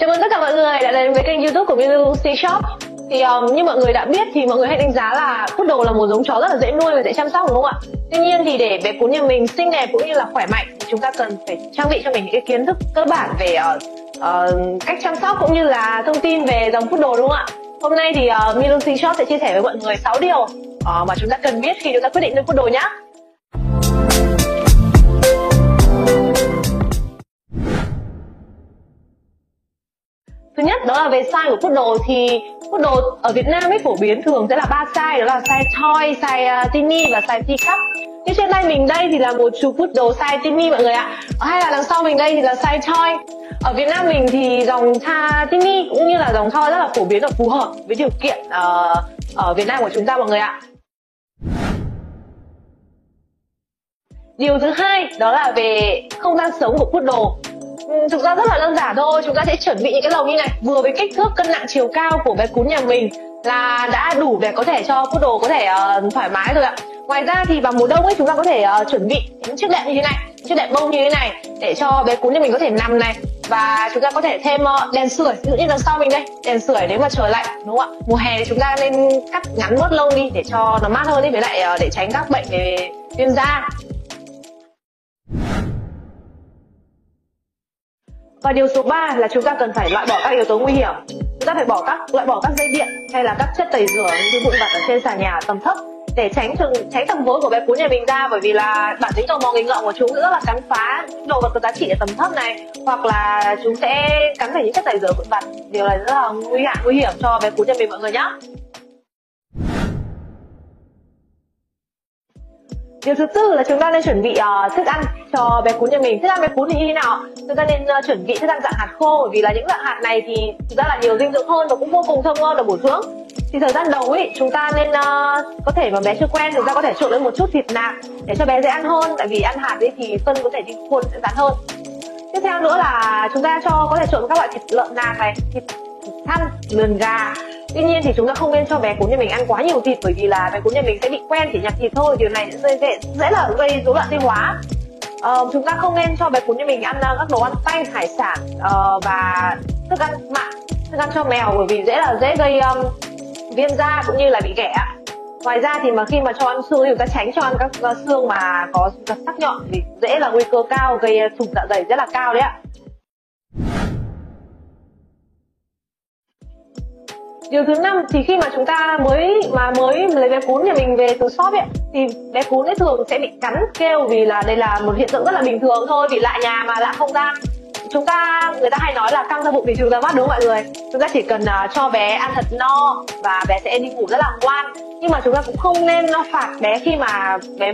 Chào mừng tất cả mọi người đã đến với kênh youtube của Lucy Shop thì um, như mọi người đã biết thì mọi người hãy đánh giá là Poodle là một giống chó rất là dễ nuôi và dễ chăm sóc đúng không ạ? Tuy nhiên thì để bé cún nhà mình xinh đẹp cũng như là khỏe mạnh thì chúng ta cần phải trang bị cho mình những cái kiến thức cơ bản về uh, uh, cách chăm sóc cũng như là thông tin về dòng Poodle đúng không ạ? Hôm nay thì ờ, uh, Lucy Shop sẽ chia sẻ với mọi người 6 điều uh, mà chúng ta cần biết khi chúng ta quyết định nuôi Poodle nhé. Thứ nhất đó là về size của poodle thì poodle ở Việt Nam ấy phổ biến thường sẽ là ba size đó là size toy, size à, uh, tiny và size teacup. Như trên tay mình đây thì là một chú poodle size tiny mọi người ạ. Hay là đằng sau mình đây thì là size toy. Ở Việt Nam mình thì dòng tha tiny cũng như là dòng toy rất là phổ biến và phù hợp với điều kiện uh, ở Việt Nam của chúng ta mọi người ạ. Điều thứ hai đó là về không gian sống của poodle đồ thực ra rất là đơn giản thôi chúng ta sẽ chuẩn bị những cái lồng như này vừa với kích thước cân nặng chiều cao của bé cún nhà mình là đã đủ để có thể cho poodle có thể uh, thoải mái rồi ạ. Ngoài ra thì vào mùa đông ấy chúng ta có thể uh, chuẩn bị những chiếc đệm như thế này chiếc đệm bông như thế này để cho bé cún nhà mình có thể nằm này. Và chúng ta có thể thêm uh, đèn sưởi ví dụ như đằng sau mình đây đèn sưởi nếu mà trời lạnh đúng không ạ? Mùa hè thì chúng ta nên cắt ngắn bớt lông đi để cho nó mát hơn đi với lại uh, để tránh các bệnh về viêm da. Và điều số 3 là chúng ta cần phải loại bỏ các yếu tố nguy hiểm. Chúng ta phải bỏ các loại bỏ các dây điện hay là các chất tẩy rửa những vụn vặt ở trên sàn nhà tầm thấp để tránh thường tránh tầm vối của bé cún nhà mình ra bởi vì là bản tính tò mò nghịch ngợm của chúng rất là cắn phá đồ vật có giá trị ở tầm thấp này. Hoặc là chúng sẽ cắn phải những chất tẩy rửa vụn vặt điều này rất là nguy hại nguy hiểm cho bé cún nhà mình mọi người nhé điều thứ tư là chúng ta nên chuẩn bị uh, thức ăn cho bé cún nhà mình. Thức ăn bé cún thì như thế nào? Chúng ta nên uh, chuẩn bị thức ăn dạng hạt khô bởi vì là những dạng hạt này thì thực ra là nhiều dinh dưỡng hơn và cũng vô cùng thơm ngon và bổ dưỡng. Thì thời gian đầu ấy chúng ta nên uh, có thể mà bé chưa quen chúng ta có thể trộn lên một chút thịt nạc để cho bé dễ ăn hơn tại vì ăn hạt ấy thì phân có thể đi khuôn sẽ dán hơn. Tiếp theo nữa là chúng ta cho có thể trộn các loại thịt lợn nạc này thịt thăn lườn gà. Tuy nhiên thì chúng ta không nên cho bé cún nhà mình ăn quá nhiều thịt bởi vì là bé cún nhà mình sẽ bị quen chỉ nhặt thịt thôi điều này sẽ dễ dễ là gây rối loạn tiêu hóa uh, chúng ta không nên cho bé cún như mình ăn uh, các đồ ăn tanh hải sản uh, và thức ăn mặn thức ăn cho mèo bởi vì dễ là dễ gây um, viêm da cũng như là bị ghẻ ngoài ra thì mà khi mà cho ăn xương thì chúng ta tránh cho ăn các uh, xương mà có sắc nhọn vì dễ là nguy cơ cao gây thủng dạ dày rất là cao đấy ạ. Điều thứ năm thì khi mà chúng ta mới mà mới lấy bé cún nhà mình về từ shop ấy thì bé cún ấy thường sẽ bị cắn kêu vì là đây là một hiện tượng rất là bình thường thôi vì lạ nhà mà lạ không gian. Chúng ta người ta hay nói là căng ra bụng thì trừ ra mắt đúng không mọi người? Chúng ta chỉ cần uh, cho bé ăn thật no và bé sẽ đi ngủ rất là ngoan. Nhưng mà chúng ta cũng không nên nó phạt bé khi mà bé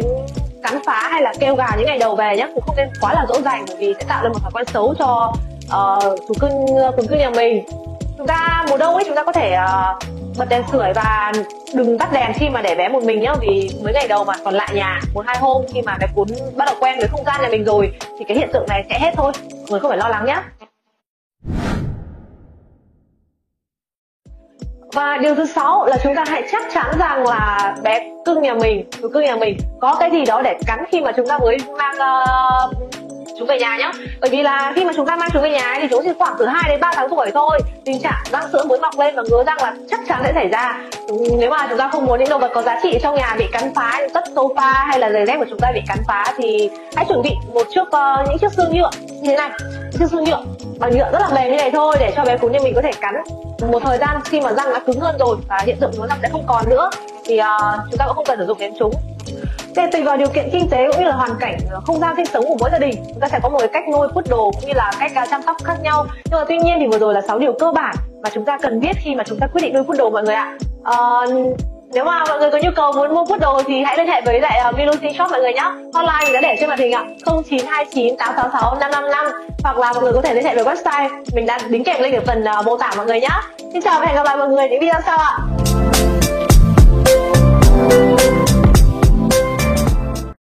cắn phá hay là kêu gà những ngày đầu về nhé cũng không nên quá là dỗ dành bởi vì sẽ tạo ra một thói quen xấu cho ờ, uh, thú cưng ờ, cún cưng nhà mình chúng ta mùa đông ấy chúng ta có thể uh, bật đèn sưởi và đừng tắt đèn khi mà để bé một mình nhá vì mới ngày đầu mà còn lại nhà một hai hôm khi mà bé cún bắt đầu quen với không gian nhà mình rồi thì cái hiện tượng này sẽ hết thôi. Người không phải lo lắng nhé và điều thứ sáu là chúng ta hãy chắc chắn rằng là bé cưng nhà mình chú cưng nhà mình có cái gì đó để cắn khi mà chúng ta mới mang uh, chúng về nhà nhá. Bởi vì là khi mà chúng ta mang chúng về nhà thì chúng chỉ khoảng từ 2 đến 3 tháng tuổi thôi. Tình trạng răng sữa mới mọc lên và ngứa răng là chắc chắn sẽ xảy ra. Nếu mà chúng ta không muốn những đồ vật có giá trị trong nhà bị cắn phá tất sofa hay là giày dép của chúng ta bị cắn phá thì hãy chuẩn bị một chiếc uh, những chiếc xương nhựa. Như thế này chiếc xương nhựa bằng nhựa rất là mềm như này thôi để cho bé cún nhà mình có thể cắn. Một thời gian khi mà răng đã cứng hơn rồi và hiện tượng ngứa răng sẽ không còn nữa thì uh, chúng ta cũng không cần sử dụng đến chúng Thế tùy vào điều kiện kinh tế cũng như là hoàn cảnh ờ, không gian sinh sống của mỗi gia đình chúng ta sẽ có một cái cách nuôi poodle cũng như là cách à, chăm sóc khác nhau. Nhưng mà tuy nhiên thì vừa rồi là 6 điều cơ bản mà chúng ta cần biết khi mà chúng ta quyết định nuôi poodle mọi người ạ. À, nếu mà mọi người có nhu cầu muốn mua poodle thì hãy liên hệ với lại ờ, uh, Veloci Shop mọi người nhé hotline mình đã để trên màn hình ạ 0929 866 555 hoặc là mọi người có thể liên hệ với website mình đã đính kèm link ở phần uh, mô tả mọi người nhé xin chào và hẹn gặp lại mọi người những video sau ạ.